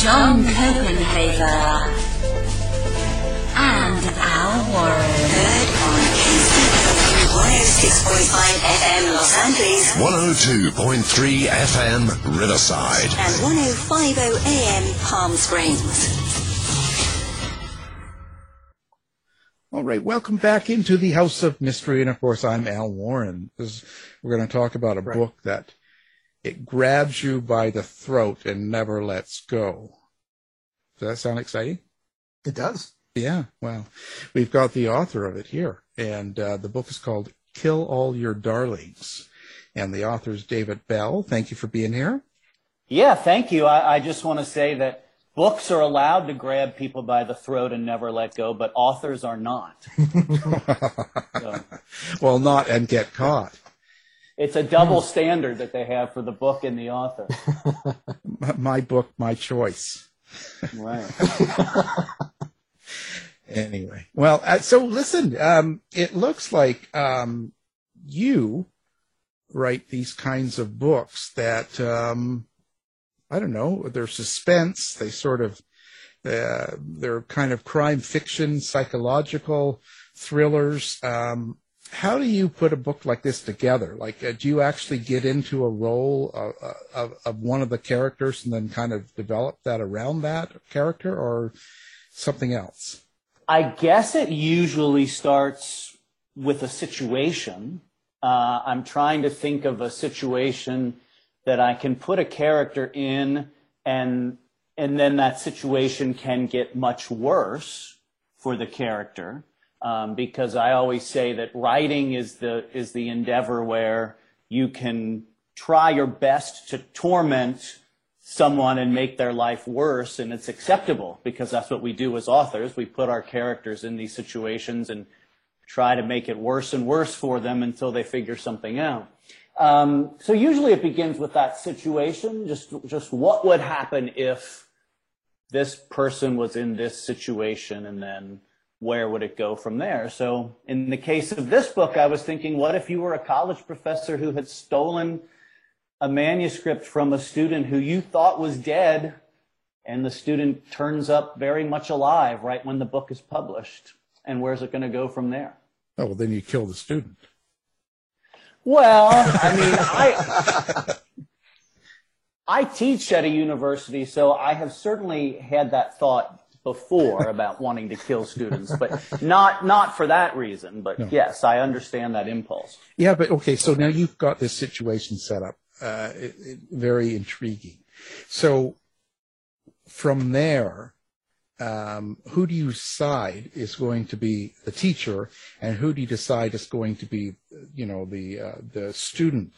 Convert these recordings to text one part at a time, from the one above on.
John Copenhaver, and Al Warren. Heard on KCAA 106.5 FM Los Angeles 102.3 FM Riverside. and 105.0 AM Palm Springs. All right, welcome back into the House of Mystery, and of course, I'm Al Warren. This, we're going to talk about a book that it grabs you by the throat and never lets go. Does that sound exciting? It does. Yeah. Well, we've got the author of it here, and uh, the book is called "Kill All Your Darlings," and the author is David Bell. Thank you for being here. Yeah, thank you. I, I just want to say that books are allowed to grab people by the throat and never let go, but authors are not. So well, not and get caught. It's a double standard that they have for the book and the author. My book, my choice. Right. Anyway, well, uh, so listen, um, it looks like um, you write these kinds of books that um, I don't know, they're suspense, they sort of uh, they're kind of crime fiction, psychological thrillers. Um, how do you put a book like this together? Like, uh, do you actually get into a role of, of, of one of the characters and then kind of develop that around that character, or something else? I guess it usually starts with a situation. Uh, I'm trying to think of a situation that I can put a character in, and and then that situation can get much worse for the character. Um, because I always say that writing is the is the endeavor where you can try your best to torment someone and make their life worse and it's acceptable because that's what we do as authors. We put our characters in these situations and try to make it worse and worse for them until they figure something out. Um, so usually it begins with that situation just just what would happen if this person was in this situation and then where would it go from there so in the case of this book i was thinking what if you were a college professor who had stolen a manuscript from a student who you thought was dead, and the student turns up very much alive right when the book is published. And where's it going to go from there? Oh, well, then you kill the student. Well, I mean, I I teach at a university, so I have certainly had that thought before about wanting to kill students, but not not for that reason. But No. yes, I understand that impulse. Yeah, but okay, so now you've got this situation set up. Uh, it, it, very intriguing. So from there, um, who do you decide is going to be the teacher, and who do you decide is going to be, you know, the uh, the student?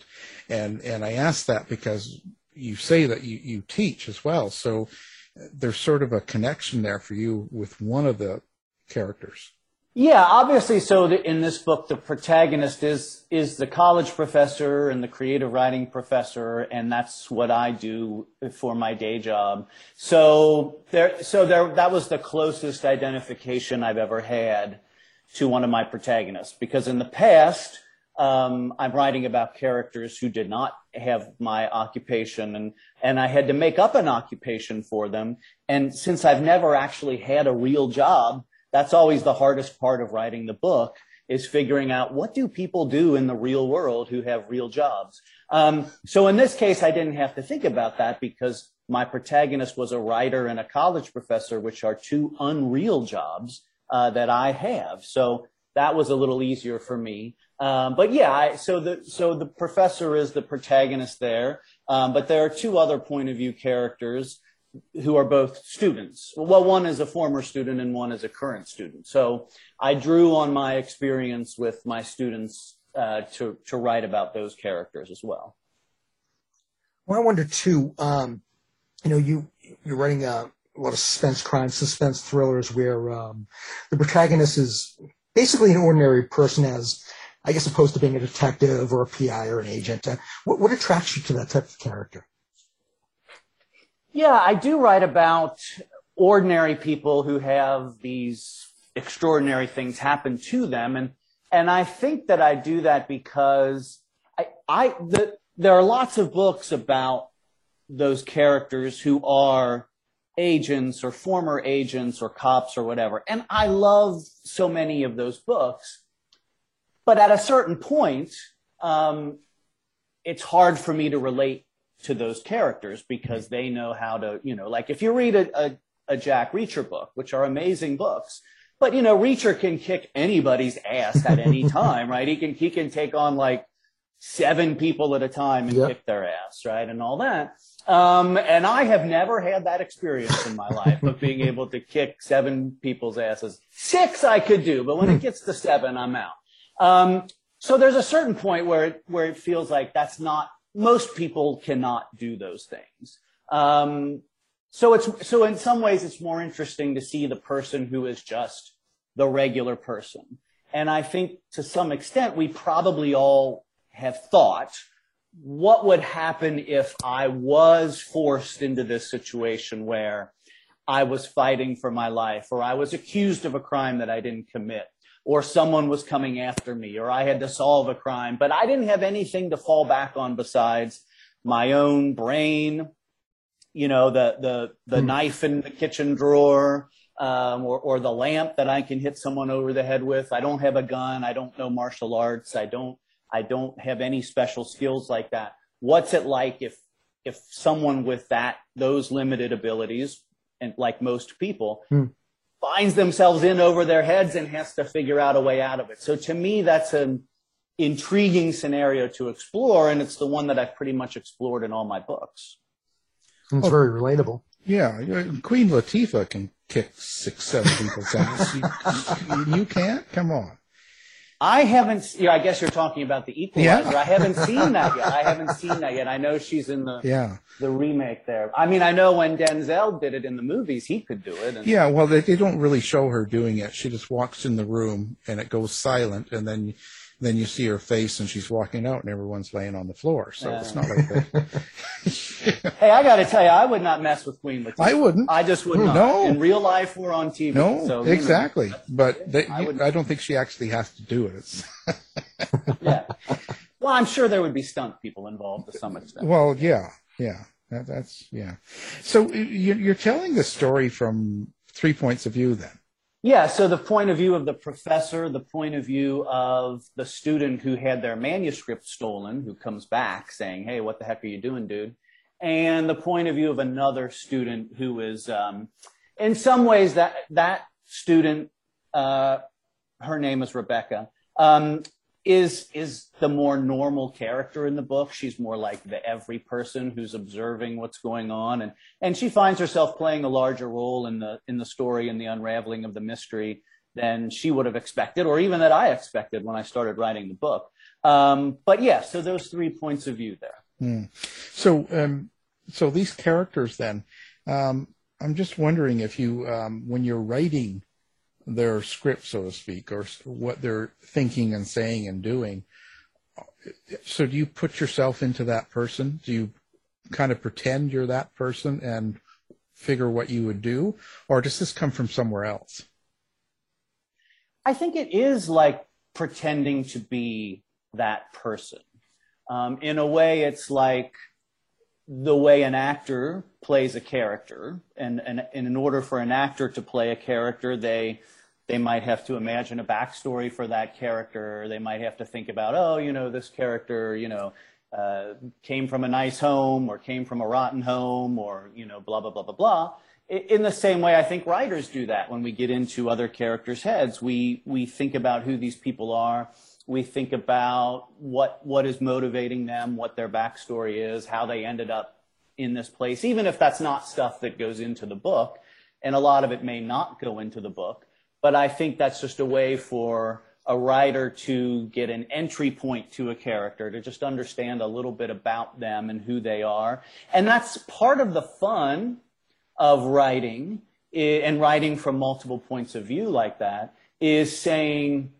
And and I ask that because you say that you, you teach as well. So there's sort of a connection there for you with one of the characters. Yeah, obviously. So the, in this book, the protagonist is is the college professor and the creative writing professor, and that's what I do for my day job. So there, so there, that was the closest identification I've ever had to one of my protagonists. Because in the past, um, I'm writing about characters who did not have my occupation, and and I had to make up an occupation for them. And since I've never actually had a real job that's always the hardest part of writing the book is figuring out what do people do in the real world who have real jobs. Um, so in this case, I didn't have to think about that because my protagonist was a writer and a college professor, which are two unreal jobs uh, that I have. So that was a little easier for me. Um, but yeah, I, so the so the professor is the protagonist there, um, but there are two other point of view characters who are both students. Well, one is a former student and one is a current student. So I drew on my experience with my students uh, to to write about those characters as well. Well, I wonder too. Um, you know, you you're writing a, a, lot of suspense crime, suspense thrillers where um, the protagonist is basically an ordinary person, as I guess, opposed to being a detective or a PI or an agent. Uh, what, what attracts you to that type of character? Yeah, I do write about ordinary people who have these extraordinary things happen to them. And, and I think that I do that because I, I, the, there are lots of books about those characters who are agents or former agents or cops or whatever. And I love so many of those books. But at a certain point, um, it's hard for me to relate to those characters because they know how to, you know, like if you read a, a, a Jack Reacher book, which are amazing books, but you know, Reacher can kick anybody's ass at any time, right? He can he can take on like seven people at a time and yep. kick their ass, right? And all that. Um, and I have never had that experience in my life of being able to kick seven people's asses. Six I could do, but when it gets to seven, I'm out. Um, so there's a certain point where it, where it feels like that's not most people cannot do those things. Um, so it's so in some ways it's more interesting to see the person who is just the regular person. And I think to some extent we probably all have thought what would happen if I was forced into this situation where I was fighting for my life or I was accused of a crime that I didn't commit or someone was coming after me or I had to solve a crime, but I didn't have anything to fall back on besides my own brain, you know, the, the, the hmm. knife in the kitchen drawer, um, or, or the lamp that I can hit someone over the head with. I don't have a gun. I don't know martial arts. I don't, I don't have any special skills like that. What's it like if, if someone with that, those limited abilities, and like most people, hmm finds themselves in over their heads and has to figure out a way out of it. So to me, that's an intriguing scenario to explore, and it's the one that I've pretty much explored in all my books. It's very relatable. Yeah, Queen Latifah can kick six, seven people's ass. You, you, you can't? Come on. I haven't. Yeah, I guess you're talking about the Equalizer. Yeah. I haven't seen that yet. I haven't seen that yet. I know she's in the yeah. the remake there. I mean, I know when Denzel did it in the movies, he could do it. And... Yeah, well, they, they don't really show her doing it. She just walks in the room and it goes silent, and then then you see her face and she's walking out and everyone's laying on the floor. So yeah. it's not like that. hey, I got to tell you, I would not mess with Queen Latifah. I wouldn't. I just would not. No. In real life, we're on TV. No, so, exactly. Know, but they, I, I, don't think she actually has to do it. yeah. Well, I'm sure there would be stunt people involved to some extent. Well, yeah, yeah. That, that's yeah. So you're telling the story from three points of view, then. Yeah, so the point of view of the professor, the point of view of the student who had their manuscript stolen, who comes back saying, "Hey, what the heck are you doing, dude?" And the point of view of another student who is, um, in some ways, that that student, uh, her name is Rebecca, um, is is the more normal character in the book. She's more like the every person who's observing what's going on, and and she finds herself playing a larger role in the in the story and the unraveling of the mystery than she would have expected, or even that I expected when I started writing the book. Um, but yeah, so those three points of view there. Mm. So um, so these characters then, um, I'm just wondering if you, um, when you're writing their script, so to speak, or what they're thinking and saying and doing, so do you put yourself into that person? Do you kind of pretend you're that person and figure what you would do, or does this come from somewhere else? I think it is like pretending to be that person. Um, in a way, it's like the way an actor plays a character, and, and, and in order for an actor to play a character, they they might have to imagine a backstory for that character. They might have to think about, oh, you know, this character, you know, uh, came from a nice home or came from a rotten home or, you know, blah, blah, blah, blah, blah. In the same way, I think writers do that when we get into other characters' heads. We, we think about who these people are. We think about what, what is motivating them, what their backstory is, how they ended up in this place, even if that's not stuff that goes into the book. And a lot of it may not go into the book. But I think that's just a way for a writer to get an entry point to a character, to just understand a little bit about them and who they are. And that's part of the fun of writing and writing from multiple points of view like that is saying,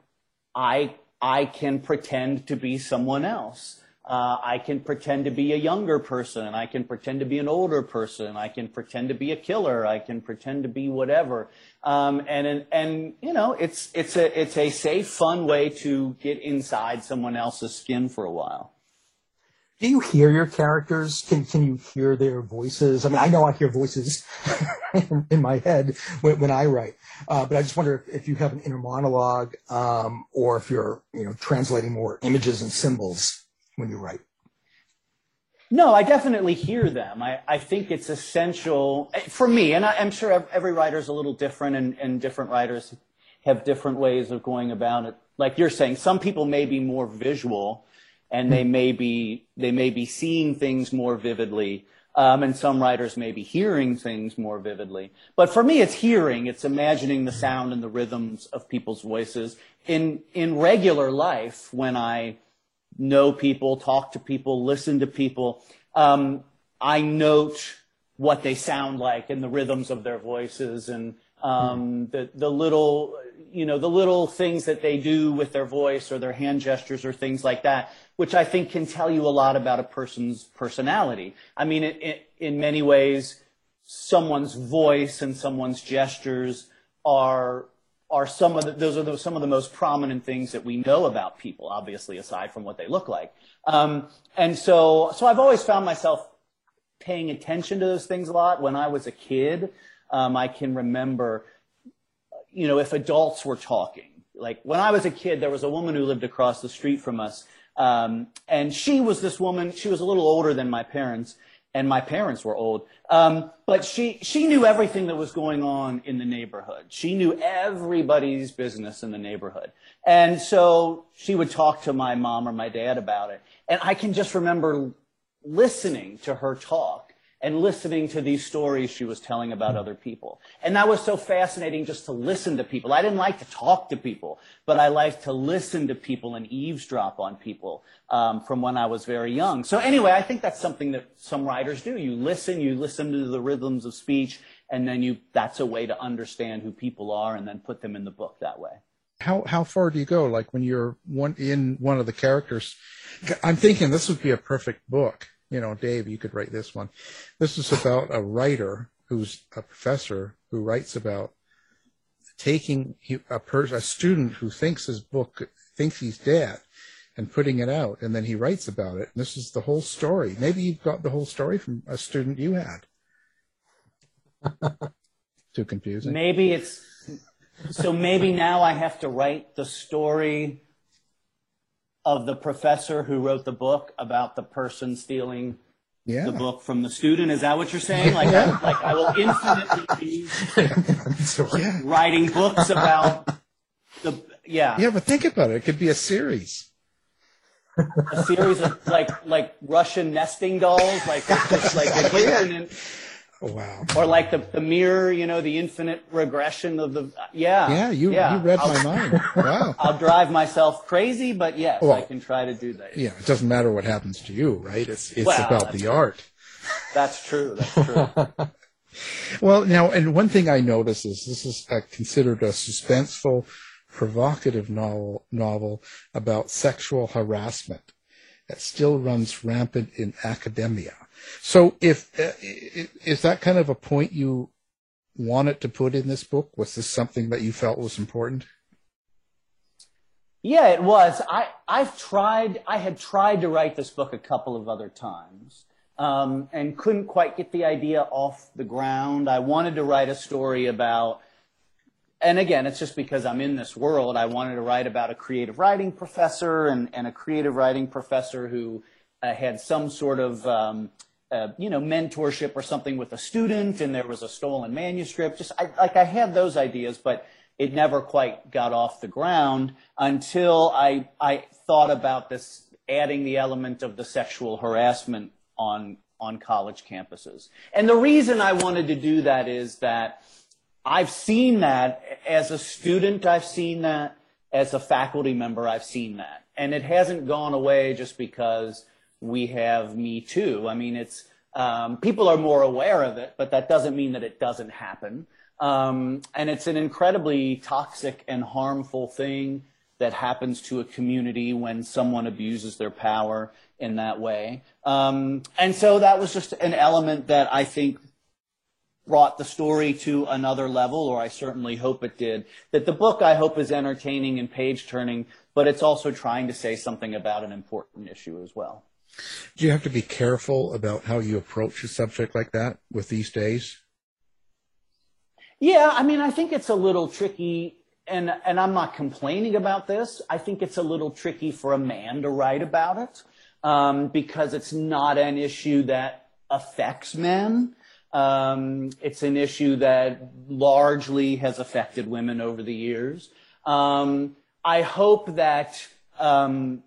I, I can pretend to be someone else. Uh, I can pretend to be a younger person. I can pretend to be an older person. I can pretend to be a killer. I can pretend to be whatever. Um, and and you know, it's it's a it's a safe, fun way to get inside someone else's skin for a while. Do you hear your characters? Can can you hear their voices? I mean, I know I hear voices in my head when, when I write, uh, but I just wonder if, if, you have an inner monologue, um, or if you're you know translating more images and symbols when you write. No, I definitely hear them. I, I think it's essential for me, and I, am sure every writer is a little different, and, and different writers have different ways of going about it. Like you're saying, some people may be more visual, and they may be they may be seeing things more vividly, um, and some writers may be hearing things more vividly. But for me, it's hearing. It's imagining the sound and the rhythms of people's voices in in regular life when I know people, talk to people, listen to people. Um, I note what they sound like and the rhythms of their voices and um, the the little you know the little things that they do with their voice or their hand gestures or things like that, which I think can tell you a lot about a person's personality. I mean, it, it, in many ways, someone's voice and someone's gestures are are some of the, those are the, some of the most prominent things that we know about people, obviously, aside from what they look like. Um, and so, so I've always found myself paying attention to those things a lot. When I was a kid, um, I can remember, you know, if adults were talking. Like when I was a kid, there was a woman who lived across the street from us, um, and she was this woman. She was a little older than my parents, and my parents were old. Um, but she, she knew everything that was going on in the neighborhood. She knew everybody's business in the neighborhood. And so she would talk to my mom or my dad about it. And I can just remember listening to her talk and listening to these stories she was telling about other people. And that was so fascinating just to listen to people. I didn't like to talk to people, but I liked to listen to people and eavesdrop on people um, from when I was very young. So anyway, I think that's something that some writers do. You listen, you listen to the rhythms of speech, and then you that's a way to understand who people are and then put them in the book that way. How how far do you go? Like when you're one in one of the characters, I'm thinking this would be a perfect book you know, Dave, you could write this one. This is about a writer who's a professor who writes about taking a person, a student who thinks his book thinks he's dead and putting it out and then he writes about it. And this is the whole story. Maybe you've got the whole story from a student you had. Too confusing. Maybe it's so maybe now i have to write the story of the professor who wrote the book about the person stealing yeah. the book from the student. Is that what you're saying? Like, yeah. I, like I will infinitely be writing books about the yeah. Yeah, but think about it. It could be a series. A series of like like Russian nesting dolls, like just like an infinite Wow. Or like the, the mirror, you know, the infinite regression of the, yeah. Yeah, you, yeah. you read I'll, my mind. Wow. I'll drive myself crazy, but yes, well, I can try to do that. Yeah, it doesn't matter what happens to you, right? It's, it's well, about the art. That's true. That's true. well, now, and one thing I notice is this is uh, considered a suspenseful, provocative novel, novel about sexual harassment that still runs rampant in academia. So, if uh, is that kind of a point you wanted to put in this book? Was this something that you felt was important? Yeah, it was. I, I've tried, I had tried to write this book a couple of other times um, and couldn't quite get the idea off the ground. I wanted to write a story about, and again, it's just because I'm in this world, I wanted to write about a creative writing professor and, and a creative writing professor who uh, had some sort of, um, you know, mentorship or something with a student and there was a stolen manuscript. Just I, like I had those ideas, but it never quite got off the ground until I, I thought about this adding the element of the sexual harassment on, on college campuses. And the reason I wanted to do that is that I've seen that as a student, I've seen that as a faculty member, I've seen that. And it hasn't gone away just because we have Me Too. I mean, it's, um, people are more aware of it, but that doesn't mean that it doesn't happen. Um, and it's an incredibly toxic and harmful thing that happens to a community when someone abuses their power in that way. Um, and so that was just an element that I think brought the story to another level, or I certainly hope it did. That the book, I hope, is entertaining and page turning, but it's also trying to say something about an important issue as well. Do you have to be careful about how you approach a subject like that with these days? Yeah, I mean, I think it's a little tricky, and and I'm not complaining about this. I think it's a little tricky for a man to write about it um, because it's not an issue that affects men. Um, it's an issue that largely has affected women over the years. Um, I hope that um,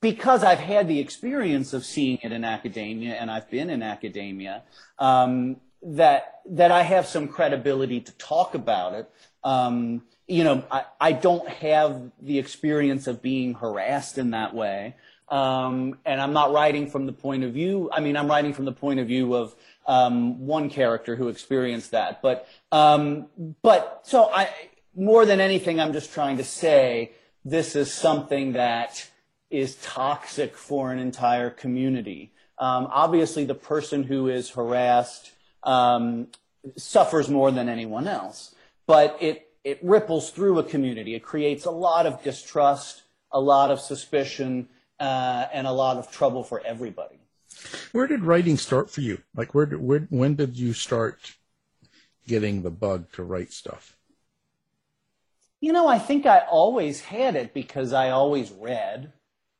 because I've had the experience of seeing it in academia and I've been in academia, um, that that I have some credibility to talk about it. Um, you know, I, I don't have the experience of being harassed in that way. Um, and I'm not writing from the point of view, I mean, I'm writing from the point of view of um, one character who experienced that. But, um, but so I, more than anything, I'm just trying to say this is something that is toxic for an entire community. Um, obviously, the person who is harassed um, suffers more than anyone else. But it, it ripples through a community. It creates a lot of distrust, a lot of suspicion, uh, and a lot of trouble for everybody. Where did writing start for you? Like, where, where when did you start getting the bug to write stuff? You know, I think I always had it because I always read.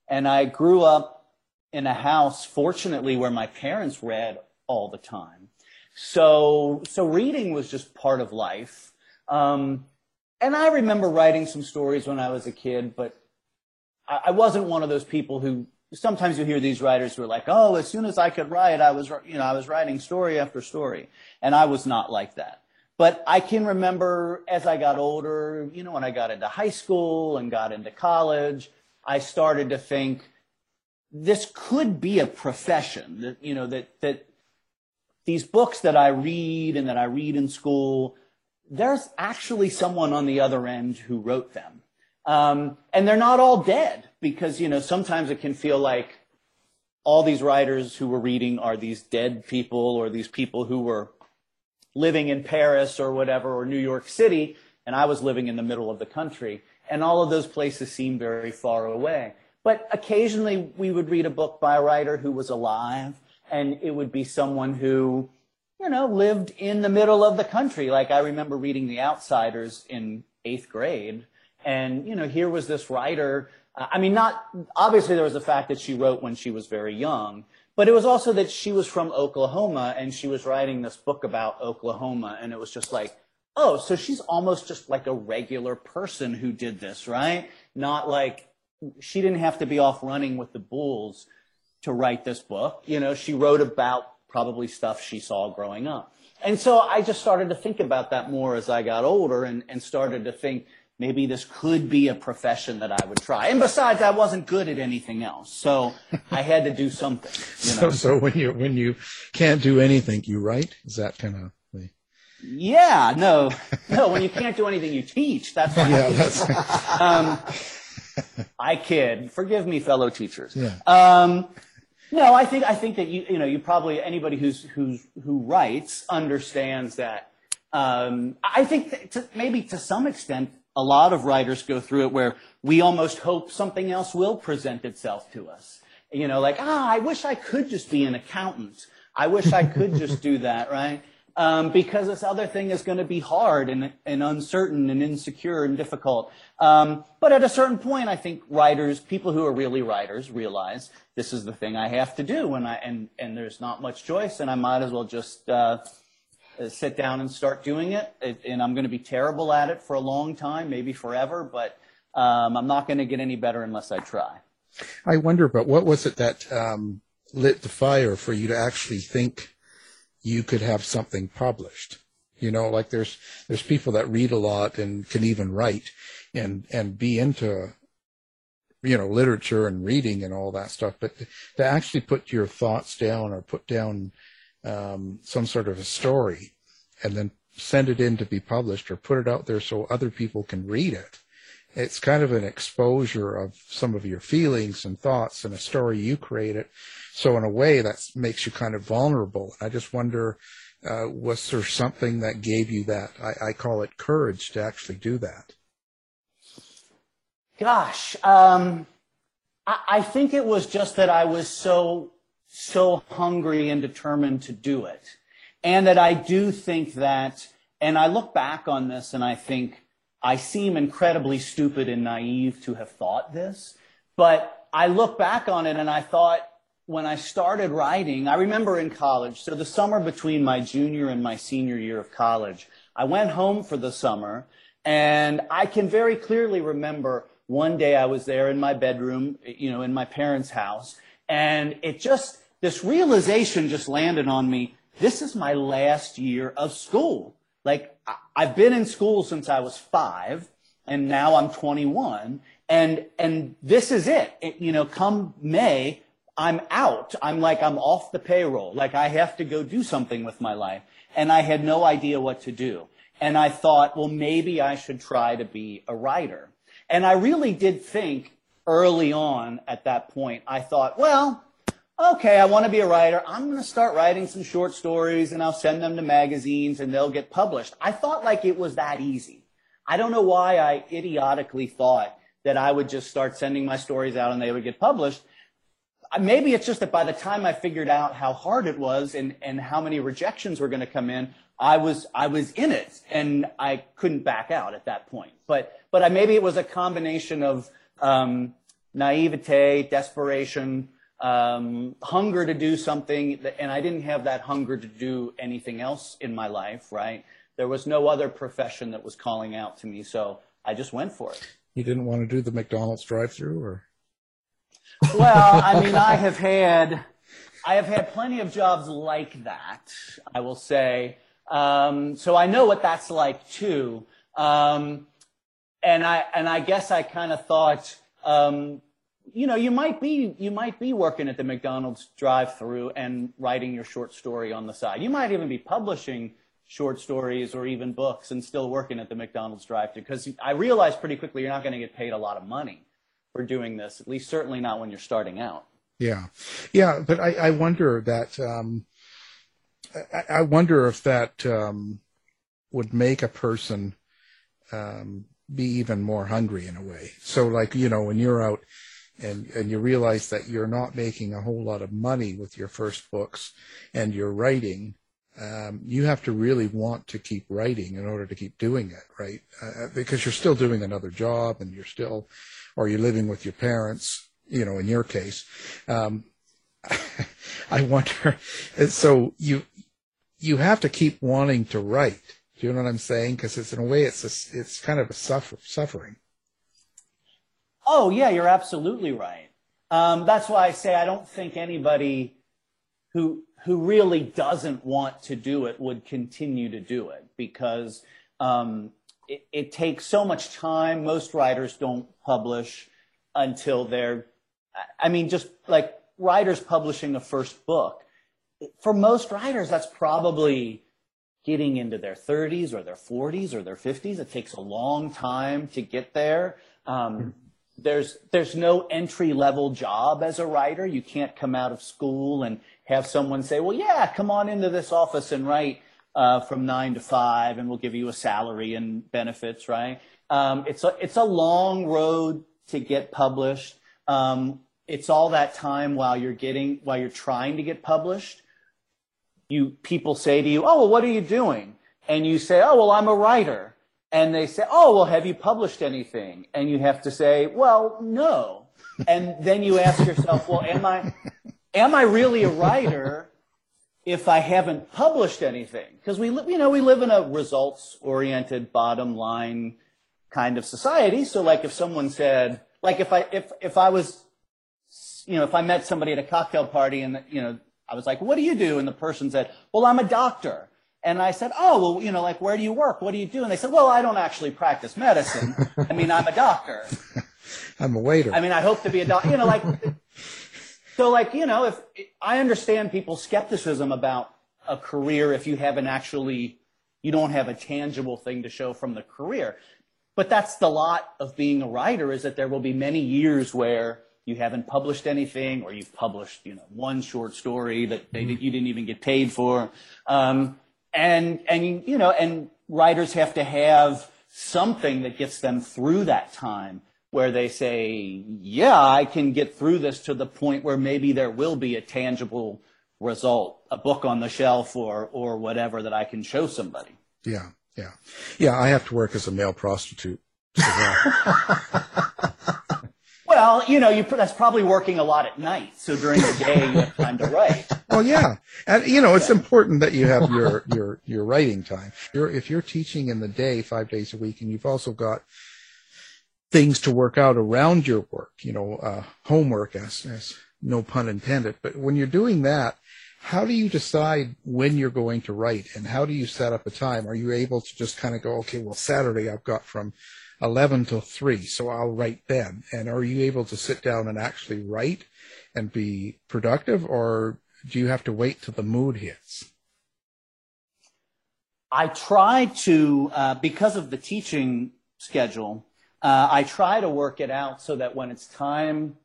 And I grew up in a house, fortunately, where my parents read all the time. So, so reading was just part of life. Um, and I remember writing some stories when I was a kid, but I, I wasn't one of those people who sometimes you hear these writers who are like, oh, as soon as I could write, I was, you know, I was writing story after story. And I was not like that. But I can remember as I got older, you know, when I got into high school and got into college, I started to think this could be a profession that, you know, that, that these books that I read and that I read in school, there's actually someone on the other end who wrote them. Um, and they're not all dead because, you know, sometimes it can feel like all these writers who we're reading are these dead people or these people who were living in Paris or whatever or New York City. And I was living in the middle of the country. And all of those places seem very far away. But occasionally we would read a book by a writer who was alive and it would be someone who, you know, lived in the middle of the country. Like I remember reading The Outsiders in eighth grade, and you know, here was this writer. I mean, not obviously there was the fact that she wrote when she was very young, but it was also that she was from Oklahoma and she was writing this book about Oklahoma, and it was just like, oh, so she's almost just like a regular person who did this, right? Not like she didn't have to be off running with the bulls to write this book. You know, she wrote about probably stuff she saw growing up. And so I just started to think about that more as I got older and, and started to think, maybe this could be a profession that I would try. And besides, I wasn't good at anything else, so I had to do something. You know? So, so when you when you can't do anything, you write. Is that kind of. Yeah, no, no. When you can't do anything, you teach. That's why. yeah? That's Um, I kid. Forgive me, fellow teachers. Yeah. Um, no, I think I think that you you know you probably anybody who's who's who writes understands that. Um, I think that to, maybe to some extent a lot of writers go through it where we almost hope something else will present itself to us. You know, like ah, I wish I could just be an accountant. I wish I could just do that, right? Um, because this other thing is going to be hard and, and uncertain and insecure and difficult. Um, but at a certain point, I think writers, people who are really writers, realize this is the thing I have to do, and I and and there's not much choice, and I might as well just uh, sit down and start doing it. it and I'm going to be terrible at it for a long time, maybe forever, but um, I'm not going to get any better unless I try. I wonder, but what was it that um, lit the fire for you to actually think you could have something published? You know, like there's there's people that read a lot and can even write and and be into you know literature and reading and all that stuff, but to actually put your thoughts down or put down um, some sort of a story and then send it in to be published or put it out there so other people can read it. It's kind of an exposure of some of your feelings and thoughts and a story you created. So in a way that makes you kind of vulnerable. I just wonder, uh, was there something that gave you that? I, I call it courage to actually do that. Gosh, um, I, I think it was just that I was so so hungry and determined to do it. And that I do think that, and I look back on this and I think I seem incredibly stupid and naive to have thought this, but I look back on it and I thought when I started writing, I remember in college, so the summer between my junior and my senior year of college, I went home for the summer and I can very clearly remember one day I was there in my bedroom, you know, in my parents' house, and it just, this realization just landed on me. This is my last year of school. Like, I've been in school since I was five, and now I'm 21, and, and this is it. it. You know, come May, I'm out. I'm like, I'm off the payroll. Like, I have to go do something with my life. And I had no idea what to do. And I thought, well, maybe I should try to be a writer. And I really did think early on at that point, I thought, well, okay, I want to be a writer. I'm going to start writing some short stories and I'll send them to magazines and they'll get published. I thought like it was that easy. I don't know why I idiotically thought that I would just start sending my stories out and they would get published. Maybe it's just that by the time I figured out how hard it was and, and how many rejections were going to come in, I was, I was in it and I couldn't back out at that point. But, but I, maybe it was a combination of, um, naivete, desperation, um, hunger to do something, and I didn't have that hunger to do anything else in my life, right? There was no other profession that was calling out to me, so I just went for it. You didn't want to do the McDonald's drive-through, or? Well, I mean, I have had, I have had plenty of jobs like that. I will say, um, so I know what that's like too. Um, and I and I guess I kind of thought. Um, you know, you might be you might be working at the McDonald's drive-through and writing your short story on the side. You might even be publishing short stories or even books and still working at the McDonald's drive-through because I realized pretty quickly you're not going to get paid a lot of money for doing this. At least certainly not when you're starting out. Yeah, yeah, but I, I wonder that um, I, I wonder if that um, would make a person um, be even more hungry in a way. So, like you know, when you're out and and you realize that you're not making a whole lot of money with your first books and you're writing um, you have to really want to keep writing in order to keep doing it right uh, because you're still doing another job and you're still or you're living with your parents you know in your case um, i wonder so you you have to keep wanting to write. Do you know what i'm saying? Because it's in a way it's a, it's kind of a suffer, suffering. Oh, yeah, you're absolutely right. Um, that's why I say I don't think anybody who who really doesn't want to do it would continue to do it because um, it, it takes so much time. Most writers don't publish until they're, I mean, just like writers publishing a first book. For most writers, that's probably getting into their 30s or their 40s or their 50s. It takes a long time to get there. Um, there's there's no entry level job as a writer. You can't come out of school and have someone say, "Well, yeah, come on into this office and write uh, from nine to five, and we'll give you a salary and benefits." Right? Um, it's a it's a long road to get published. Um, it's all that time while you're getting while you're trying to get published. You people say to you, "Oh, well, what are you doing?" And you say, "Oh, well, I'm a writer." and they say, "Oh, well, have you published anything?" And you have to say, "Well, no." And then you ask yourself, "Well, am I am I really a writer if I haven't published anything?" Because we you know, we live in a results-oriented bottom line kind of society. So like if someone said, like if I if if I was you know, if I met somebody at a cocktail party and you know, I was like, "What do you do?" and the person said, "Well, I'm a doctor." And I said, oh, well, you know, like, where do you work? What do you do? And they said, well, I don't actually practice medicine. I mean, I'm a doctor. I'm a waiter. I mean, I hope to be a doctor. You know, like, so like, you know, if I understand people's skepticism about a career if you haven't actually, you don't have a tangible thing to show from the career. But that's the lot of being a writer is that there will be many years where you haven't published anything or you've published, you know, one short story that they, you didn't even get paid for. Um, and and you know and writers have to have something that gets them through that time where they say yeah i can get through this to the point where maybe there will be a tangible result a book on the shelf or or whatever that i can show somebody yeah yeah yeah i have to work as a male prostitute Well, you know, you, that's probably working a lot at night. So during the day, you have time to write. Well, yeah, and you know, it's important that you have your your your writing time. You're, if you're teaching in the day, five days a week, and you've also got things to work out around your work, you know, uh, homework, as, as no pun intended. But when you're doing that, how do you decide when you're going to write, and how do you set up a time? Are you able to just kind of go, okay, well, Saturday I've got from 11 till 3, so I'll write then. And are you able to sit down and actually write and be productive, or do you have to wait till the mood hits? I try to, uh, because of the teaching schedule, uh, I try to work it out so that when it's time,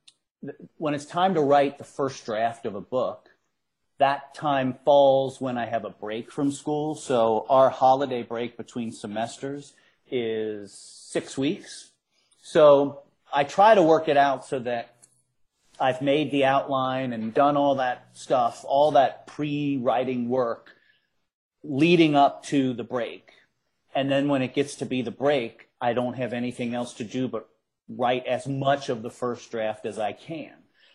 when it's time to write the first draft of a book, that time falls when I have a break from school. So our holiday break between semesters is six weeks. So I try to work it out so that I've made the outline and done all that stuff, all that pre-writing work leading up to the break. And then when it gets to be the break, I don't have anything else to do but write as much of the first draft as I can.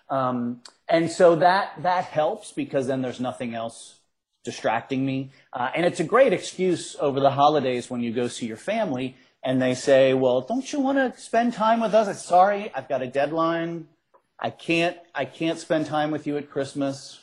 Um, and so that, that helps because then there's nothing else distracting me. Uh, and it's a great excuse over the holidays when you go see your family and they say, well, don't you want to spend time with us? I'm sorry, I've got a deadline. I can't, I can't spend time with you at Christmas.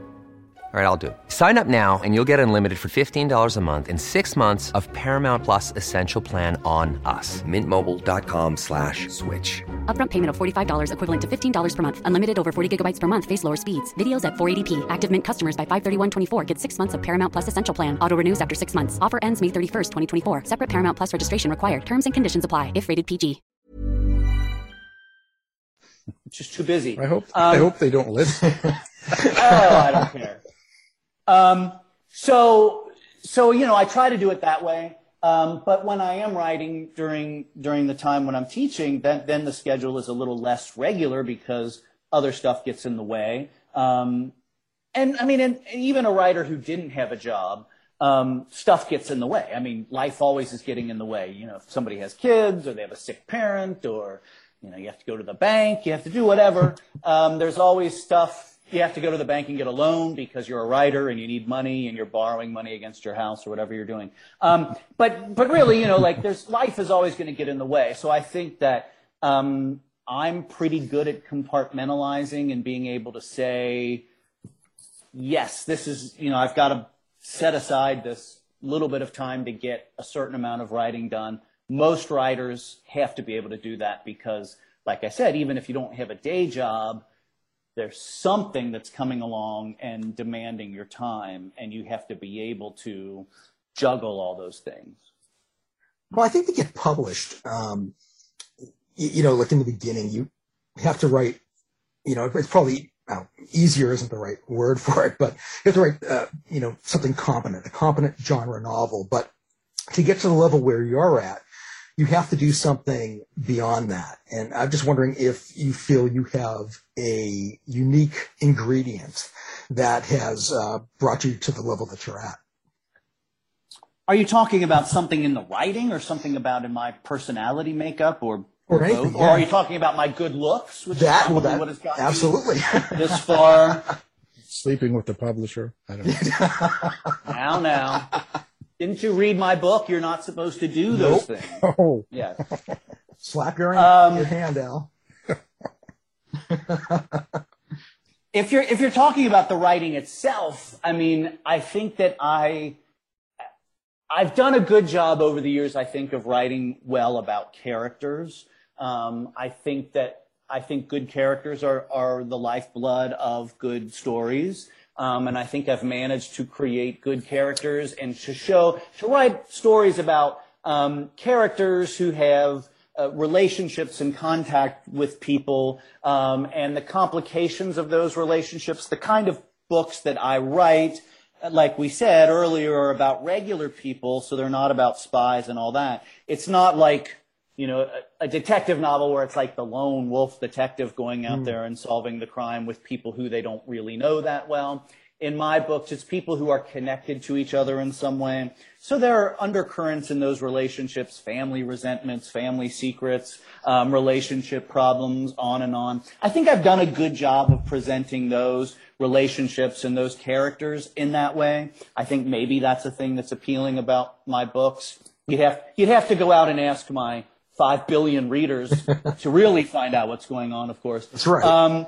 All right, I'll do it. Sign up now and you'll get unlimited for $15 a month in six months of Paramount Plus Essential Plan on us. Mintmobile.com slash switch. Upfront payment of $45 equivalent to $15 per month. Unlimited over 40 gigabytes per month. Face lower speeds. Videos at 480p. Active Mint customers by 531.24 get six months of Paramount Plus Essential Plan. Auto renews after six months. Offer ends May 31st, 2024. Separate Paramount Plus registration required. Terms and conditions apply if rated PG. Just too busy. I hope I um, hope they don't listen. oh, I don't care. Um, so, so you know, I try to do it that way. Um, but when I am writing during during the time when I'm teaching, then then the schedule is a little less regular because other stuff gets in the way. Um, and I mean, and, and even a writer who didn't have a job, um, stuff gets in the way. I mean, life always is getting in the way. You know, if somebody has kids or they have a sick parent or you know you have to go to the bank, you have to do whatever. Um, there's always stuff you have to go to the bank and get a loan because you're a writer and you need money and you're borrowing money against your house or whatever you're doing. Um, but but really, you know, like there's life is always going to get in the way. So I think that um, I'm pretty good at compartmentalizing and being able to say, yes, this is you know I've got to set aside this little bit of time to get a certain amount of writing done. Most writers have to be able to do that because, like I said, even if you don't have a day job there's something that's coming along and demanding your time, and you have to be able to juggle all those things. Well, I think to get published, um, you, you, know, like in the beginning, you have to write, you know, it's probably well, easier isn't the right word for it, but you have to write, uh, you know, something competent, a competent genre novel. But to get to the level where you're at, you have to do something beyond that. And I'm just wondering if you feel you have a unique ingredient that has uh, brought you to the level that you're at. Are you talking about something in the writing or something about in my personality makeup or or, anything, yeah. or are you talking about my good looks, which that, is probably well, that, what has got absolutely this far? Sleeping with the publisher. I don't know. now, now. Didn't you read my book? You're not supposed to do those nope. things. Oh. Yeah. Slap your, um, your hand, Al. if you're if you're talking about the writing itself, I mean, I think that I I've done a good job over the years. I think of writing well about characters. Um, I think that I think good characters are are the lifeblood of good stories. Um, and I think I've managed to create good characters and to show, to write stories about um, characters who have uh, relationships and contact with people um, and the complications of those relationships, the kind of books that I write, like we said earlier, are about regular people, so they're not about spies and all that. It's not like you know, a, a, detective novel where it's like the lone wolf detective going out mm. there and solving the crime with people who they don't really know that well. In my books, it's people who are connected to each other in some way. So there are undercurrents in those relationships, family resentments, family secrets, um, relationship problems, on and on. I think I've done a good job of presenting those relationships and those characters in that way. I think maybe that's a thing that's appealing about my books. You'd have, you'd have to go out and ask my 5 billion readers to really find out what's going on, of course. That's right. Um,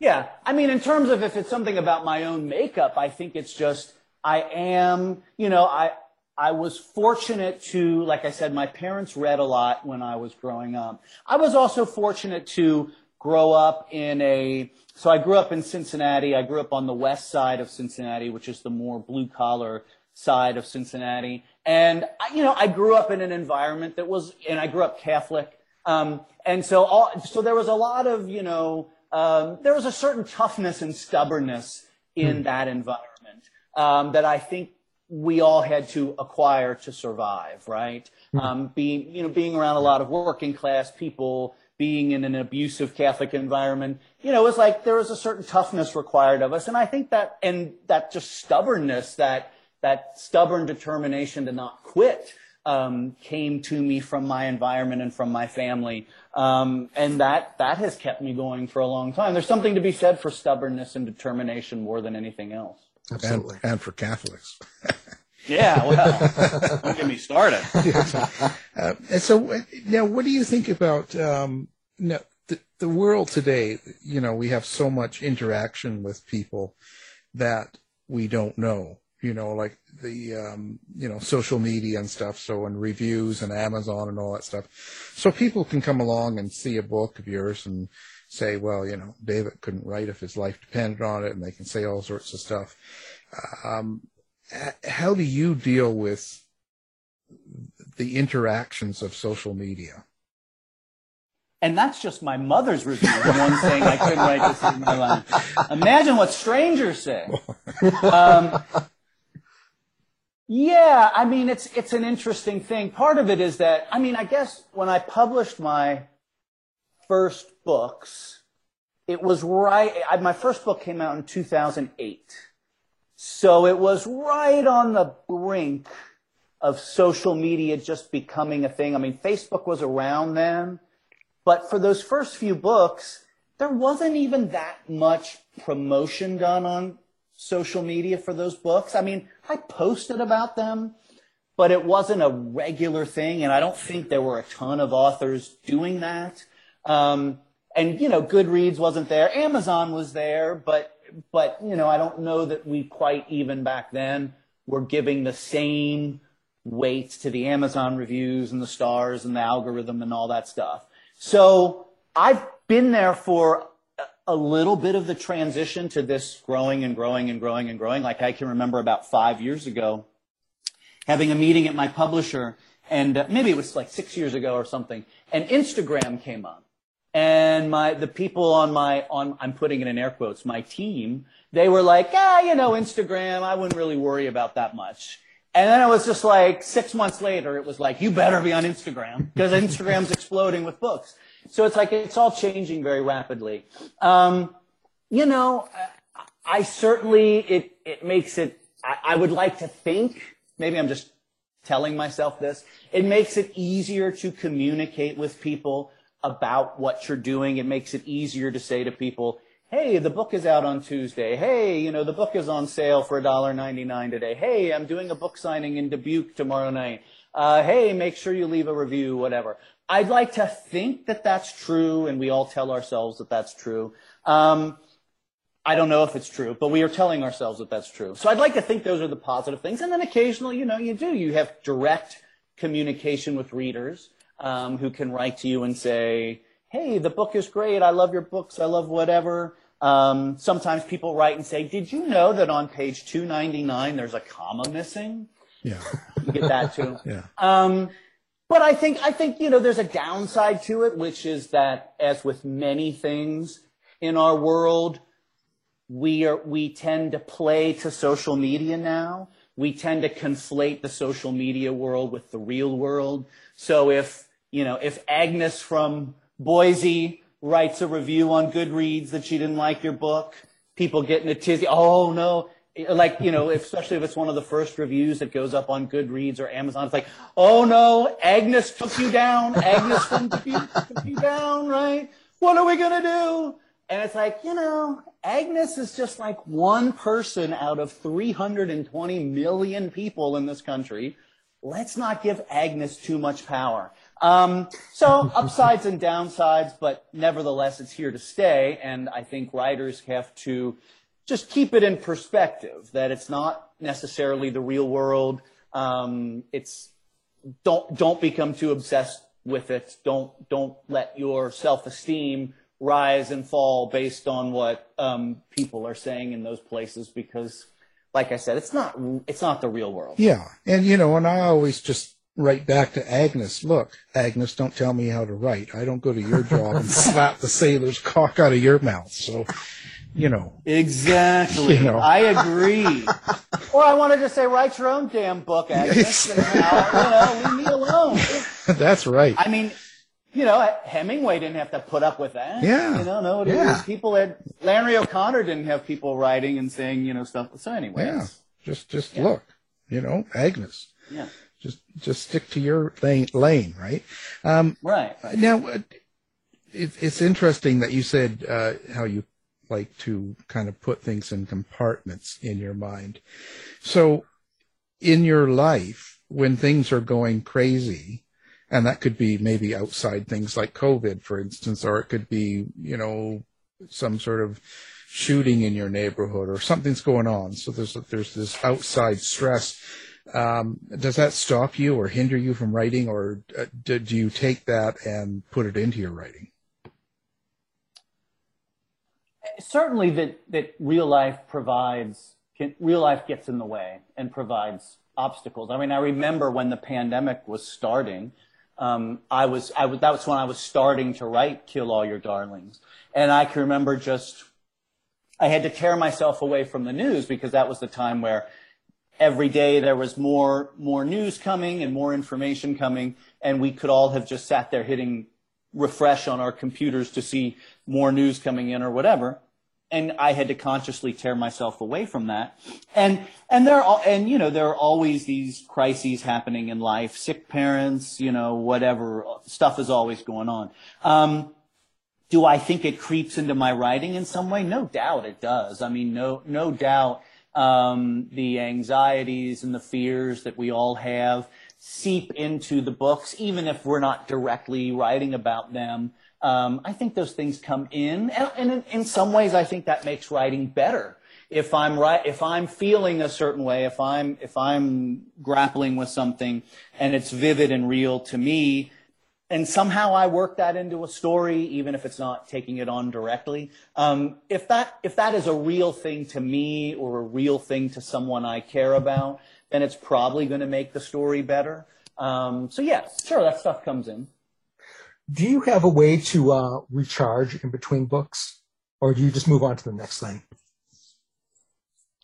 yeah. I mean, in terms of if it's something about my own makeup, I think it's just, I am, you know, I, I was fortunate to, like I said, my parents read a lot when I was growing up. I was also fortunate to grow up in a, so I grew up in Cincinnati. I grew up on the west side of Cincinnati, which is the more blue collar side of Cincinnati. And, you know, I grew up in an environment that was, and I grew up Catholic. Um, and so all, so there was a lot of, you know, um, there was a certain toughness and stubbornness in hmm. that environment um, that I think we all had to acquire to survive, right? Hmm. Um, being, you know, being around a lot of working class people, being in an abusive Catholic environment, you know, it was like there was a certain toughness required of us. And I think that, and that just stubbornness, that, that stubborn determination to not quit, um, came to me from my environment and from my family. Um, and that, that has kept me going for a long time. There's something to be said for stubbornness and determination more than anything else. And, and for Catholics. Yeah, well, don't get me started. Uh, and so uh, now, what do you think about um, now, the, the world today? You know, we have so much interaction with people that we don't know. You know, like the um, you know social media and stuff. So and reviews and Amazon and all that stuff. So people can come along and see a book of yours and say, well, you know, David couldn't write if his life depended on it, and they can say all sorts of stuff. Um, how do you deal with the interactions of social media? And that's just my mother's review, the one saying I couldn't write this in my life. Imagine what strangers say. Um, yeah, I mean, it's, it's an interesting thing. Part of it is that, I mean, I guess when I published my first books, it was right, I, my first book came out in 2008. So it was right on the brink of social media just becoming a thing. I mean, Facebook was around then, but for those first few books, there wasn't even that much promotion done on social media for those books. I mean, I posted about them, but it wasn't a regular thing, and I don't think there were a ton of authors doing that. Um, and you know, Goodreads wasn't there. Amazon was there, but but you know, I don't know that we quite even back then were giving the same weight to the Amazon reviews and the stars and the algorithm and all that stuff. So I've been there for a little bit of the transition to this growing and growing and growing and growing. Like I can remember about five years ago having a meeting at my publisher and uh, maybe it was like six years ago or something and Instagram came up and my, the people on my, on, I'm putting it in air quotes, my team, they were like, ah, you know, Instagram, I wouldn't really worry about that much. And then it was just like six months later, it was like, you better be on Instagram because Instagram's exploding with books. So it's like, it's all changing very rapidly. Um, you know, I certainly, it, it makes it, I, I would like to think, maybe I'm just telling myself this, it makes it easier to communicate with people about what you're doing. It makes it easier to say to people, hey, the book is out on Tuesday. Hey, you know, the book is on sale for $1.99 today. Hey, I'm doing a book signing in Dubuque tomorrow night. Uh, hey, make sure you leave a review, whatever. I'd like to think that that's true, and we all tell ourselves that that's true. Um, I don't know if it's true, but we are telling ourselves that that's true. So I'd like to think those are the positive things. And then occasionally, you know, you do. You have direct communication with readers um, who can write to you and say, hey, the book is great. I love your books. I love whatever. Um, sometimes people write and say, did you know that on page 299 there's a comma missing? Yeah. You get that too. Yeah. Um, but I think, I think, you know, there's a downside to it, which is that as with many things in our world, we are, we tend to play to social media now. We tend to conflate the social media world with the real world. So if, you know, if Agnes from Boise writes a review on Goodreads that she didn't like your book, people get in a tizzy. Oh no. Like, you know, especially if it's one of the first reviews that goes up on Goodreads or Amazon, it's like, oh no, Agnes took you down. Agnes from Dubuque took you down, right? What are we gonna do? And it's like, you know, Agnes is just like one person out of 320 million people in this country. Let's not give Agnes too much power. Um, so upsides and downsides, but nevertheless, it's here to stay. And I think writers have to just keep it in perspective that it's not necessarily the real world. Um, it's don't don't become too obsessed with it. Don't don't let your self esteem rise and fall based on what um, people are saying in those places because like I said, it's not it's not the real world. Yeah, and you know, and I always just write back to Agnes. Look, Agnes, don't tell me how to write. I don't go to your job and slap the sailor's cock out of your mouth. So, you know. Exactly. You know. I agree. or I want to just say, write your own damn book, Agnes. and, uh, you know, leave me alone. That's right. I mean, you know, Hemingway didn't have to put up with that. Yeah. You know, no, Yeah. people had, Flannery O'Connor didn't have people writing and saying, you know, stuff. So anyway. Yeah. Just just look, you know, Agnes. Yeah. Just just stick to your lane, lane right? Um, Right. right. Now, uh, it, it's interesting that you said uh, how you like to kind of put things in compartments in your mind. So, in your life, when things are going crazy, and that could be maybe outside things like COVID, for instance, or it could be, you know, some sort of shooting in your neighborhood or something's going on. So there's there's this outside stress. Um, does that stop you or hinder you from writing, or uh, do, do you take that and put it into your writing? Certainly that that real life provides can, real life gets in the way and provides obstacles. I mean, I remember when the pandemic was starting, um, I was I was that was when I was starting to write "Kill All Your Darlings," and I can remember just I had to tear myself away from the news because that was the time where every day there was more more news coming and more information coming, and we could all have just sat there hitting refresh on our computers to see more news coming in or whatever. And I had to consciously tear myself away from that. And, and there are, and you know, there are always these crises happening in life, sick parents, you know, whatever stuff is always going on. Um, do I think it creeps into my writing in some way? No doubt it does. I mean, no, no doubt, um, the anxieties and the fears that we all have seep into the books, even if we're not directly writing about them. Um, I think those things come in, and, and in, in, some ways, I think that makes writing better. If I'm right, if I'm feeling a certain way, if I'm if I'm grappling with something, and it's vivid and real to me, and somehow I work that into a story, even if it's not taking it on directly. Um, if that if that is a real thing to me or a real thing to someone I care about, then it's probably going to make the story better. Um, so yes, sure, that stuff comes in. Do you have a way to uh, recharge in between books, or do you just move on to the next thing?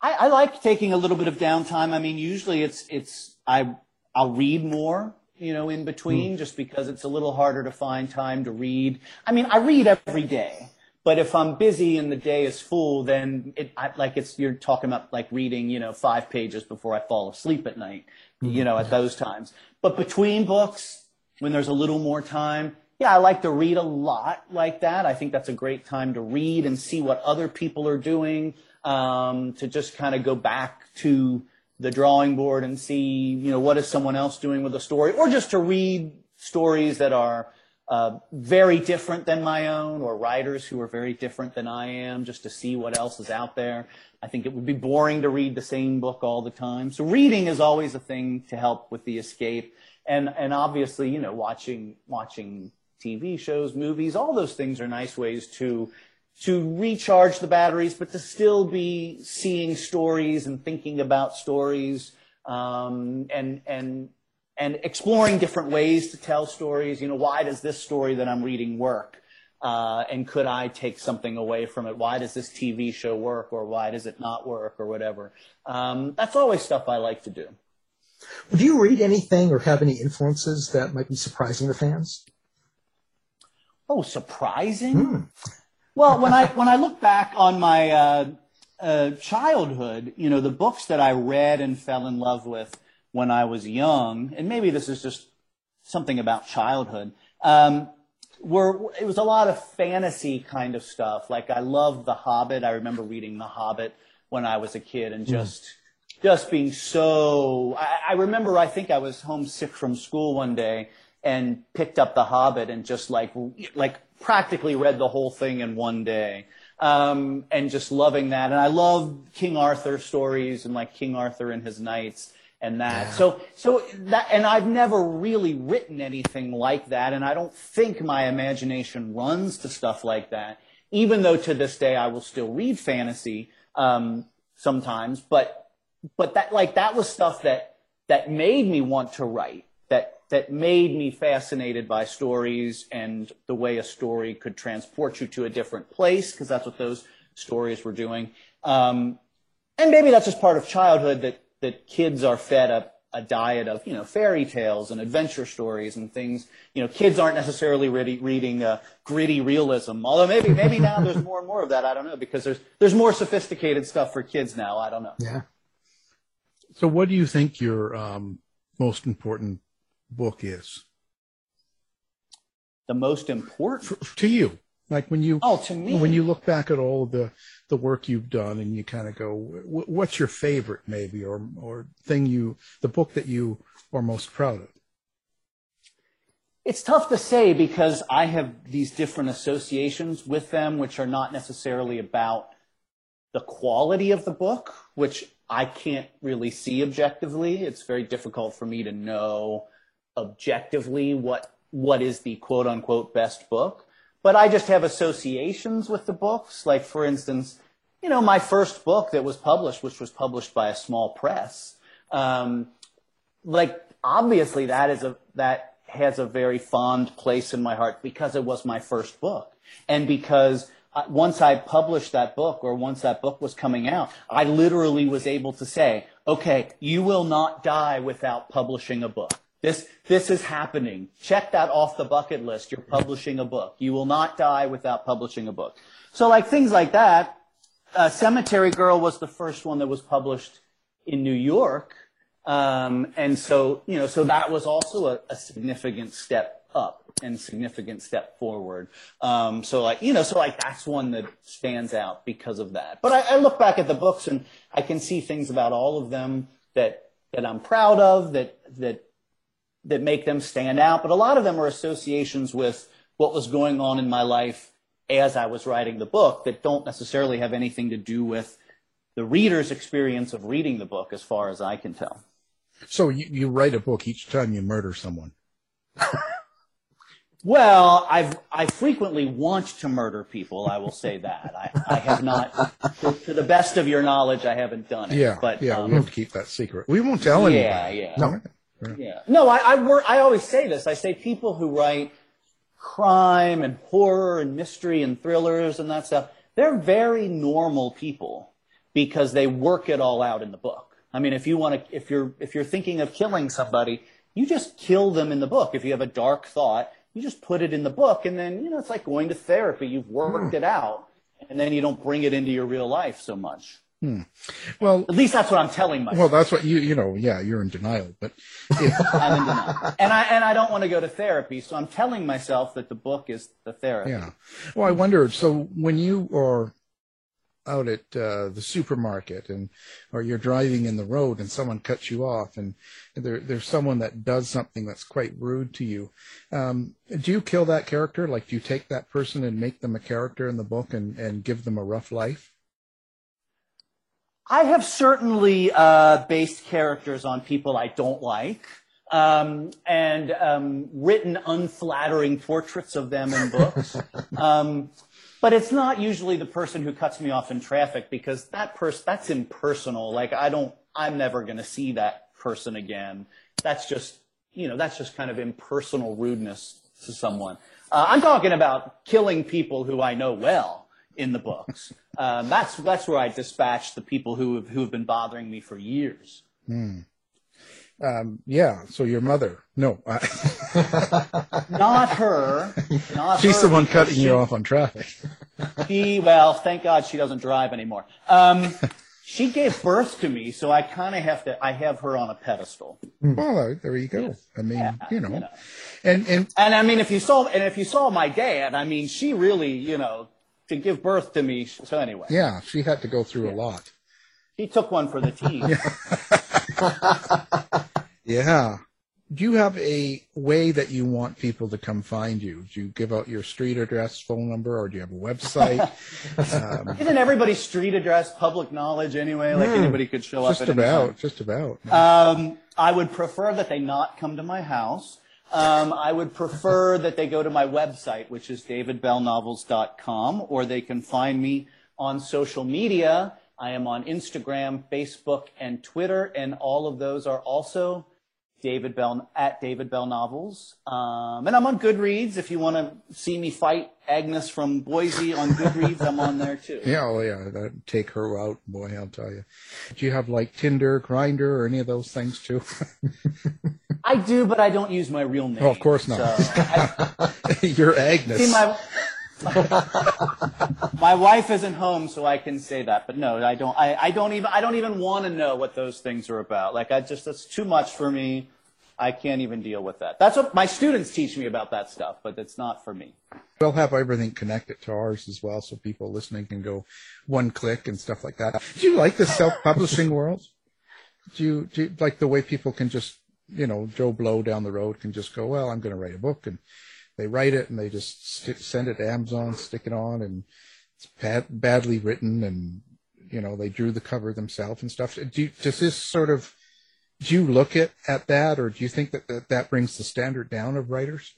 I, I like taking a little bit of downtime. I mean, usually it's it's I I'll read more, you know, in between, mm. just because it's a little harder to find time to read. I mean, I read every day. But if I'm busy and the day is full, then it I, like it's you're talking about like reading, you know, five pages before I fall asleep at night, mm-hmm. you know, at those times. But between books, when there's a little more time, yeah, I like to read a lot like that. I think that's a great time to read and see what other people are doing, um, to just kind of go back to the drawing board and see, you know, what is someone else doing with a story, or just to read stories that are uh, very different than my own, or writers who are very different than I am, just to see what else is out there. I think it would be boring to read the same book all the time. So reading is always a thing to help with the escape. And, and obviously, you know, watching, watching TV shows, movies, all those things are nice ways to to recharge the batteries, but to still be seeing stories and thinking about stories, um, and and and exploring different ways to tell stories. You know, why does this story that I'm reading work? Uh, and could I take something away from it? Why does this TV show work, or why does it not work, or whatever? Um, that's always stuff I like to do. Do you read anything or have any influences that might be surprising to fans? Oh, surprising. Hmm. Well, when I when I look back on my uh, uh, childhood, you know, the books that I read and fell in love with when I was young, and maybe this is just something about childhood. Um, were it was a lot of fantasy kind of stuff. Like I loved The Hobbit. I remember reading The Hobbit when I was a kid, and just mm. just being so. I, I remember. I think I was homesick from school one day and picked up The Hobbit and just like like practically read the whole thing in one day. Um, and just loving that. And I love King Arthur stories and like King Arthur and his knights and that. Yeah. So, so that, and I've never really written anything like that. And I don't think my imagination runs to stuff like that, even though to this day I will still read fantasy, um, sometimes. But, but that, like, that was stuff that, that made me want to write that that made me fascinated by stories and the way a story could transport you to a different place, because that's what those stories we're doing. Um, and maybe that's just part of childhood that, that kids are fed a, a diet of, you know, fairy tales and adventure stories and things. You know, kids aren't necessarily ready, reading uh, gritty realism. Although maybe maybe now there's more and more of that. I don't know because there's there's more sophisticated stuff for kids now. I don't know. Yeah. So, what do you think your um, most important book is? The most important for, to you, like when you oh to me when you look back at all the the work you've done and you kind of go, what's your favorite maybe or or thing you the book that you are most proud of? It's tough to say because I have these different associations with them, which are not necessarily about the quality of the book, which I can't really see objectively. It's very difficult for me to know objectively what what is the quote unquote best book. But I just have associations with the books. Like for instance, you know, my first book that was published, which was published by a small press, um, like obviously that is a that has a very fond place in my heart because it was my first book and because once I published that book or once that book was coming out, I literally was able to say, okay, you will not die without publishing a book. This, this is happening. Check that off the bucket list. You're publishing a book. You will not die without publishing a book. So like things like that, uh, Cemetery Girl was the first one that was published in New York. Um, and so, you know, so that was also a, a significant step up and significant step forward. Um, so like, you know, so like that's one that stands out because of that. But I, I look back at the books and I can see things about all of them that, that I'm proud of, that, that, that make them stand out. But a lot of them are associations with what was going on in my life as I was writing the book that don't necessarily have anything to do with the reader's experience of reading the book as far as I can tell. So you, you write a book each time you murder someone. Well, I've I frequently want to murder people. I will say that I, I have not, to, to, the best of your knowledge, I haven't done it. Yeah, but yeah, um, we have to keep that secret. We won't tell anyone. Yeah, yeah, no. Yeah. No, I I, work, I always say this. I say people who write crime and horror and mystery and thrillers and that stuff, they're very normal people because they work it all out in the book. I mean, if you want to, if you're if you're thinking of killing somebody, you just kill them in the book. If you have a dark thought you just put it in the book and then, you know, it's like going to therapy. You've worked hmm. it out and then you don't bring it into your real life so much. Hmm. Well, at least that's what I'm telling myself. Well, that's what you, you know, yeah, you're in denial, but if... I'm in denial. And I, and I don't want to go to therapy. So I'm telling myself that the book is the therapy. Yeah. Well, I wonder, so when you are out at uh, the supermarket and or you're driving in the road and someone cuts you off and there, there's someone that does something that's quite rude to you um, do you kill that character like do you take that person and make them a character in the book and, and give them a rough life i have certainly uh, based characters on people i don't like um, and um, written unflattering portraits of them in books um, but it's not usually the person who cuts me off in traffic because that person that's impersonal. Like I don't, I'm never going to see that person again. That's just, you know, that's just kind of impersonal rudeness to someone. Uh, I'm talking about killing people who I know well in the books. Um, that's that's where I dispatch the people who have, who have been bothering me for years. Hmm. Um, yeah. So your mother? No, not her. Not She's her, the one cutting she, you off on traffic. she well, thank God she doesn't drive anymore. Um, she gave birth to me, so I kind of have to. I have her on a pedestal. Hmm. Well, there you go. I mean, yeah, you, know. you know, and and and I mean, if you saw and if you saw my dad, I mean, she really, you know, to give birth to me. So anyway. Yeah, she had to go through yeah. a lot. He took one for the team. yeah. Do you have a way that you want people to come find you? Do you give out your street address, phone number, or do you have a website? um, Isn't everybody's street address public knowledge anyway? Like hmm. anybody could show just up. Just about. Just about. Um, I would prefer that they not come to my house. Um, I would prefer that they go to my website, which is davidbellnovels.com, or they can find me on social media. I am on Instagram, Facebook, and Twitter, and all of those are also David Bell at David Bell Novels, um, and I'm on Goodreads. If you want to see me fight Agnes from Boise on Goodreads, I'm on there too. Yeah, oh yeah, that, take her out, boy, I'll tell you. Do you have like Tinder, Grindr, or any of those things too? I do, but I don't use my real name. Oh, of course not. So I, You're Agnes. see, my, my wife isn't home, so I can say that. But no, I don't. I, I don't even. I don't even want to know what those things are about. Like I just that's too much for me. I can't even deal with that. That's what my students teach me about that stuff, but it's not for me. We'll have everything connected to ours as well, so people listening can go one click and stuff like that. Do you like the self-publishing world? Do you, do you like the way people can just, you know, Joe Blow down the road can just go, well, I'm going to write a book, and they write it and they just st- send it to Amazon, stick it on, and it's bad, badly written, and you know they drew the cover themselves and stuff. Do you, does this sort of do you look at, at that, or do you think that, that that brings the standard down of writers?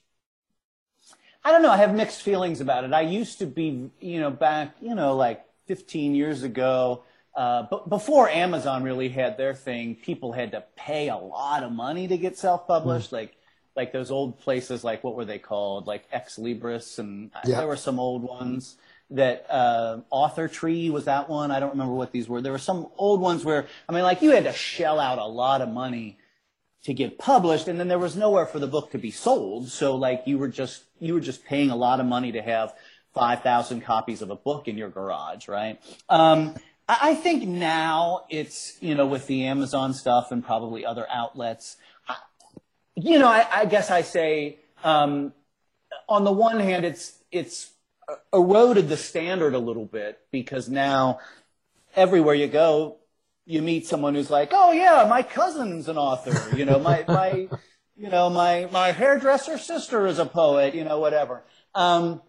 I don't know. I have mixed feelings about it. I used to be, you know, back, you know, like 15 years ago, uh, but before Amazon really had their thing, people had to pay a lot of money to get self-published. Mm. Like, like those old places, like what were they called? Like Xlibris, and yeah. there were some old ones that uh, Author Tree was that one. I don't remember what these were. There were some old ones where I mean, like you had to shell out a lot of money to get published, and then there was nowhere for the book to be sold. So like you were just you were just paying a lot of money to have five thousand copies of a book in your garage, right? Um, I, think now it's you know with the Amazon stuff and probably other outlets. I, you know, I, I guess I say um, on the one hand, it's it's eroded the standard a little bit because now everywhere you go, you meet someone who's like, oh yeah, my cousin's an author. You know, my, my, you know, my, my hairdresser sister is a poet, you know, whatever. Um,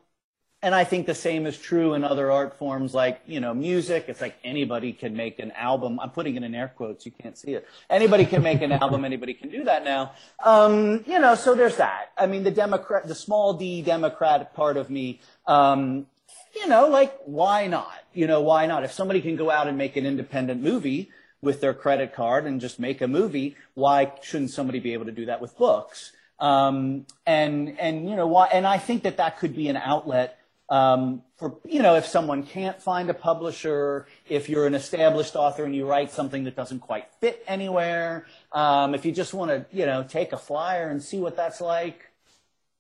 and I think the same is true in other art forms like, you know, music. It's like anybody can make an album. I'm putting it in air quotes. You can't see it. Anybody can make an album. Anybody can do that now. Um, you know, so there's that. I mean, the Democrat, the small d Democrat part of me, um, you know, like, why not? You know, why not? If somebody can go out and make an independent movie with their credit card and just make a movie, why shouldn't somebody be able to do that with books? Um, and, and, you know, why, and I think that that could be an outlet um, for you know, if someone can't find a publisher, if you're an established author and you write something that doesn't quite fit anywhere, um, if you just want to you know take a flyer and see what that's like,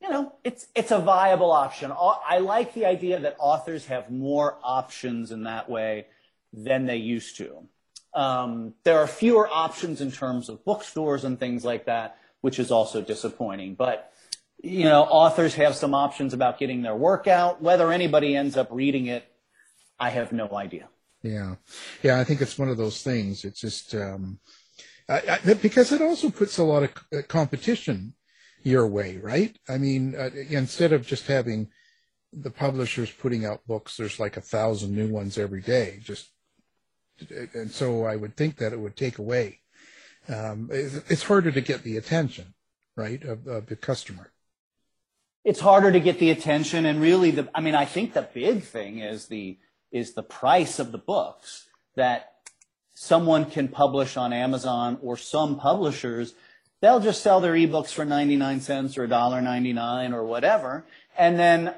you know, it's it's a viable option. I like the idea that authors have more options in that way than they used to. Um, there are fewer options in terms of bookstores and things like that, which is also disappointing. But you know, authors have some options about getting their work out. Whether anybody ends up reading it, I have no idea. Yeah, yeah, I think it's one of those things. It's just um, I, I, because it also puts a lot of uh, competition your way, right? I mean, uh, instead of just having the publishers putting out books, there's like a thousand new ones every day. Just and so I would think that it would take away. Um, it's harder to get the attention, right, of, of the customer it's harder to get the attention and really the i mean i think the big thing is the is the price of the books that someone can publish on amazon or some publishers. They'll just sell their ebooks for 99 cents or $1.99 or whatever. And then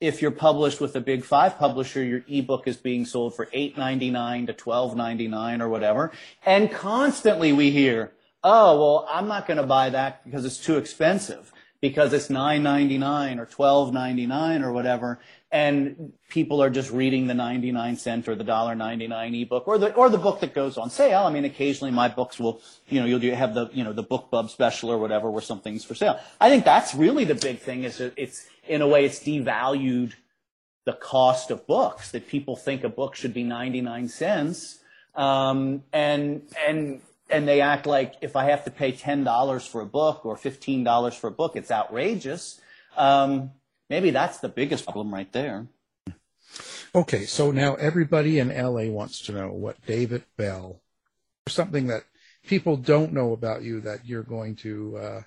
if you're published with a big five publisher your ebook is being sold for $8.99 to $12.99 or whatever. And constantly we hear oh well i'm not going to buy that because it's too expensive because it's $9.99 or $12.99 or whatever, and people are just reading the 99 cent or the $1.99 ebook or the or the book that goes on sale. I mean, occasionally my books will, you know, you'll do, have the you know the BookBub special or whatever where something's for sale. I think that's really the big thing. Is it's in a way it's devalued the cost of books that people think a book should be 99 cents. Um, and and and they act like if I have to pay $10 for a book or $15 for a book, it's outrageous. Um, maybe that's the biggest problem right there. Okay, so now everybody in LA wants to know what David Bell, something that people don't know about you that you're going to uh,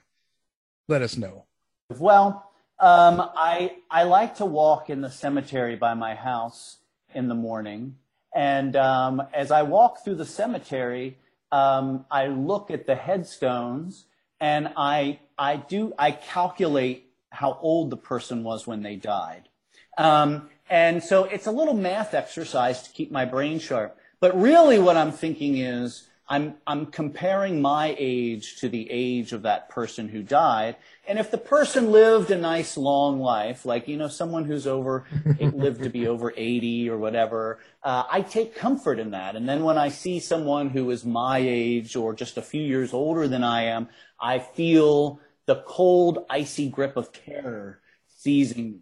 let us know. Well, um, I I like to walk in the cemetery by my house in the morning, and um, as I walk through the cemetery, um, I look at the headstones and I I do I calculate how old the person was when they died. Um, and so it's a little math exercise to keep my brain sharp. But really what I'm thinking is I'm, I'm comparing my age to the age of that person who died. And if the person lived a nice long life, like, you know, someone who's over, lived to be over 80 or whatever, uh, I take comfort in that. And then when I see someone who is my age or just a few years older than I am, I feel the cold, icy grip of terror seizing me.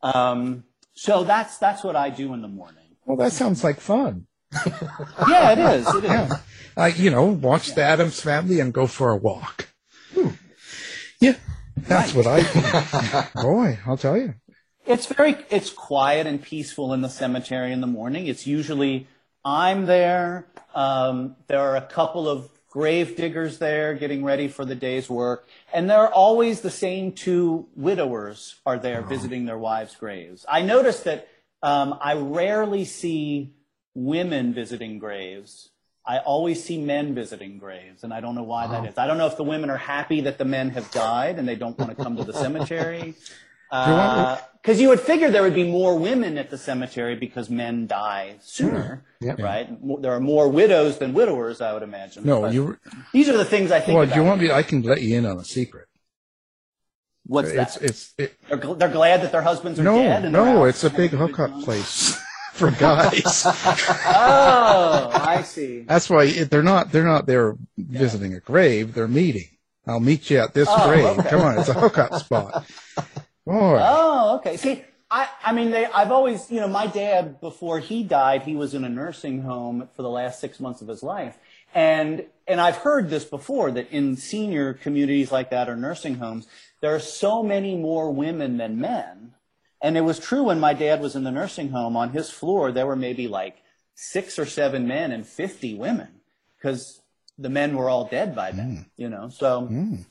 Um, so that's, that's what I do in the morning. Well, that sounds like fun. yeah, it is. It is. Yeah. Uh, you know, watch the Addams family and go for a walk. Yeah, that's what I do. Boy, I'll tell you. It's very, it's quiet and peaceful in the cemetery in the morning. It's usually, I'm there. Um, there are a couple of grave diggers there getting ready for the day's work. And there are always the same two widowers are there visiting their wives' graves. I noticed that um, I rarely see women visiting graves. I always see men visiting graves, and I don't know why that is. I don't know if the women are happy that the men have died and they don't want to come to the cemetery. Because you would figure there would be more women at the cemetery because men die sooner, Yep. right? There are more widows than widowers, I would imagine. No, But you. These are the things I think Well, about. do you want me? I can let you in on a secret. What's it's, that? It's it, They're, gl- they're glad that their husbands are no, dead. And they're no. It's a big hookup place for guys. oh, I see. That's why it, they're not. They're not there visiting a grave. They're meeting. I'll meet you at this Oh, grave. okay. Come on, it's a hookup spot. Boy. Oh, okay. See, I, I mean, they, I've always, you know, my dad, before he died, he was in a nursing home for the last six months of his life. And, and I've heard this before, that in senior communities like that or nursing homes, there are so many more women than men. And it was true when my dad was in the nursing home. On his floor, there were maybe like six or seven men and 50 women because the men were all dead by then, mm. you know, so. Mm.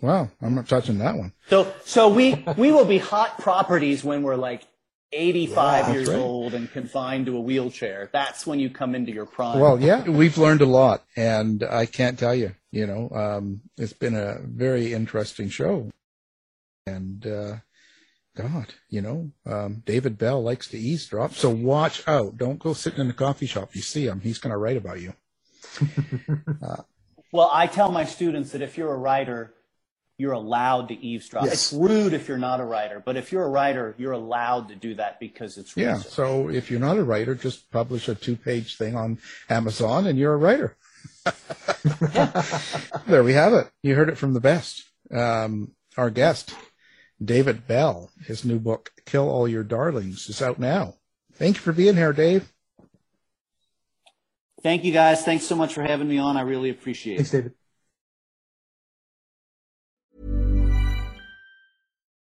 Wow, I'm not touching that one. So, so we, we will be hot properties when we're like 85 Yeah, years right. old and confined to a wheelchair. That's when you come into your prime. Well, yeah, we've learned a lot, and I can't tell you. You know, um, it's been a very interesting show, and uh, God, you know, um, David Bell likes to eavesdrop, so watch out. Don't go sitting in the coffee shop. You see him; he's going to write about you. Well, I tell my students that if you're a writer, you're allowed to eavesdrop. Yes. It's rude if you're not a writer, but if you're a writer, you're allowed to do that because it's Yeah. research. So if you're not a writer, just publish a two-page thing on Amazon, and you're a writer. there we have it. You heard it from the best. Um, our guest, David Bell, his new book, Kill All Your Darlings, is out now. Thank you for being here, Dave. Thank you guys. Thanks so much for having me on. I really appreciate it. Thanks, David.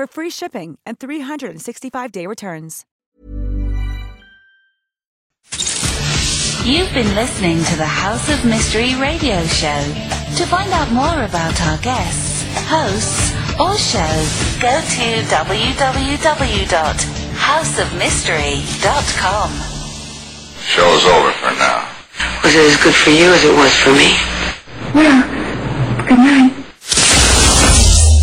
for free shipping and 365-day returns. You've been listening to the House of Mystery radio show. To find out more about our guests, hosts, or shows, go to www.houseofmystery.com. Show's over for now. Was it as good for you as it was for me? Well, good night.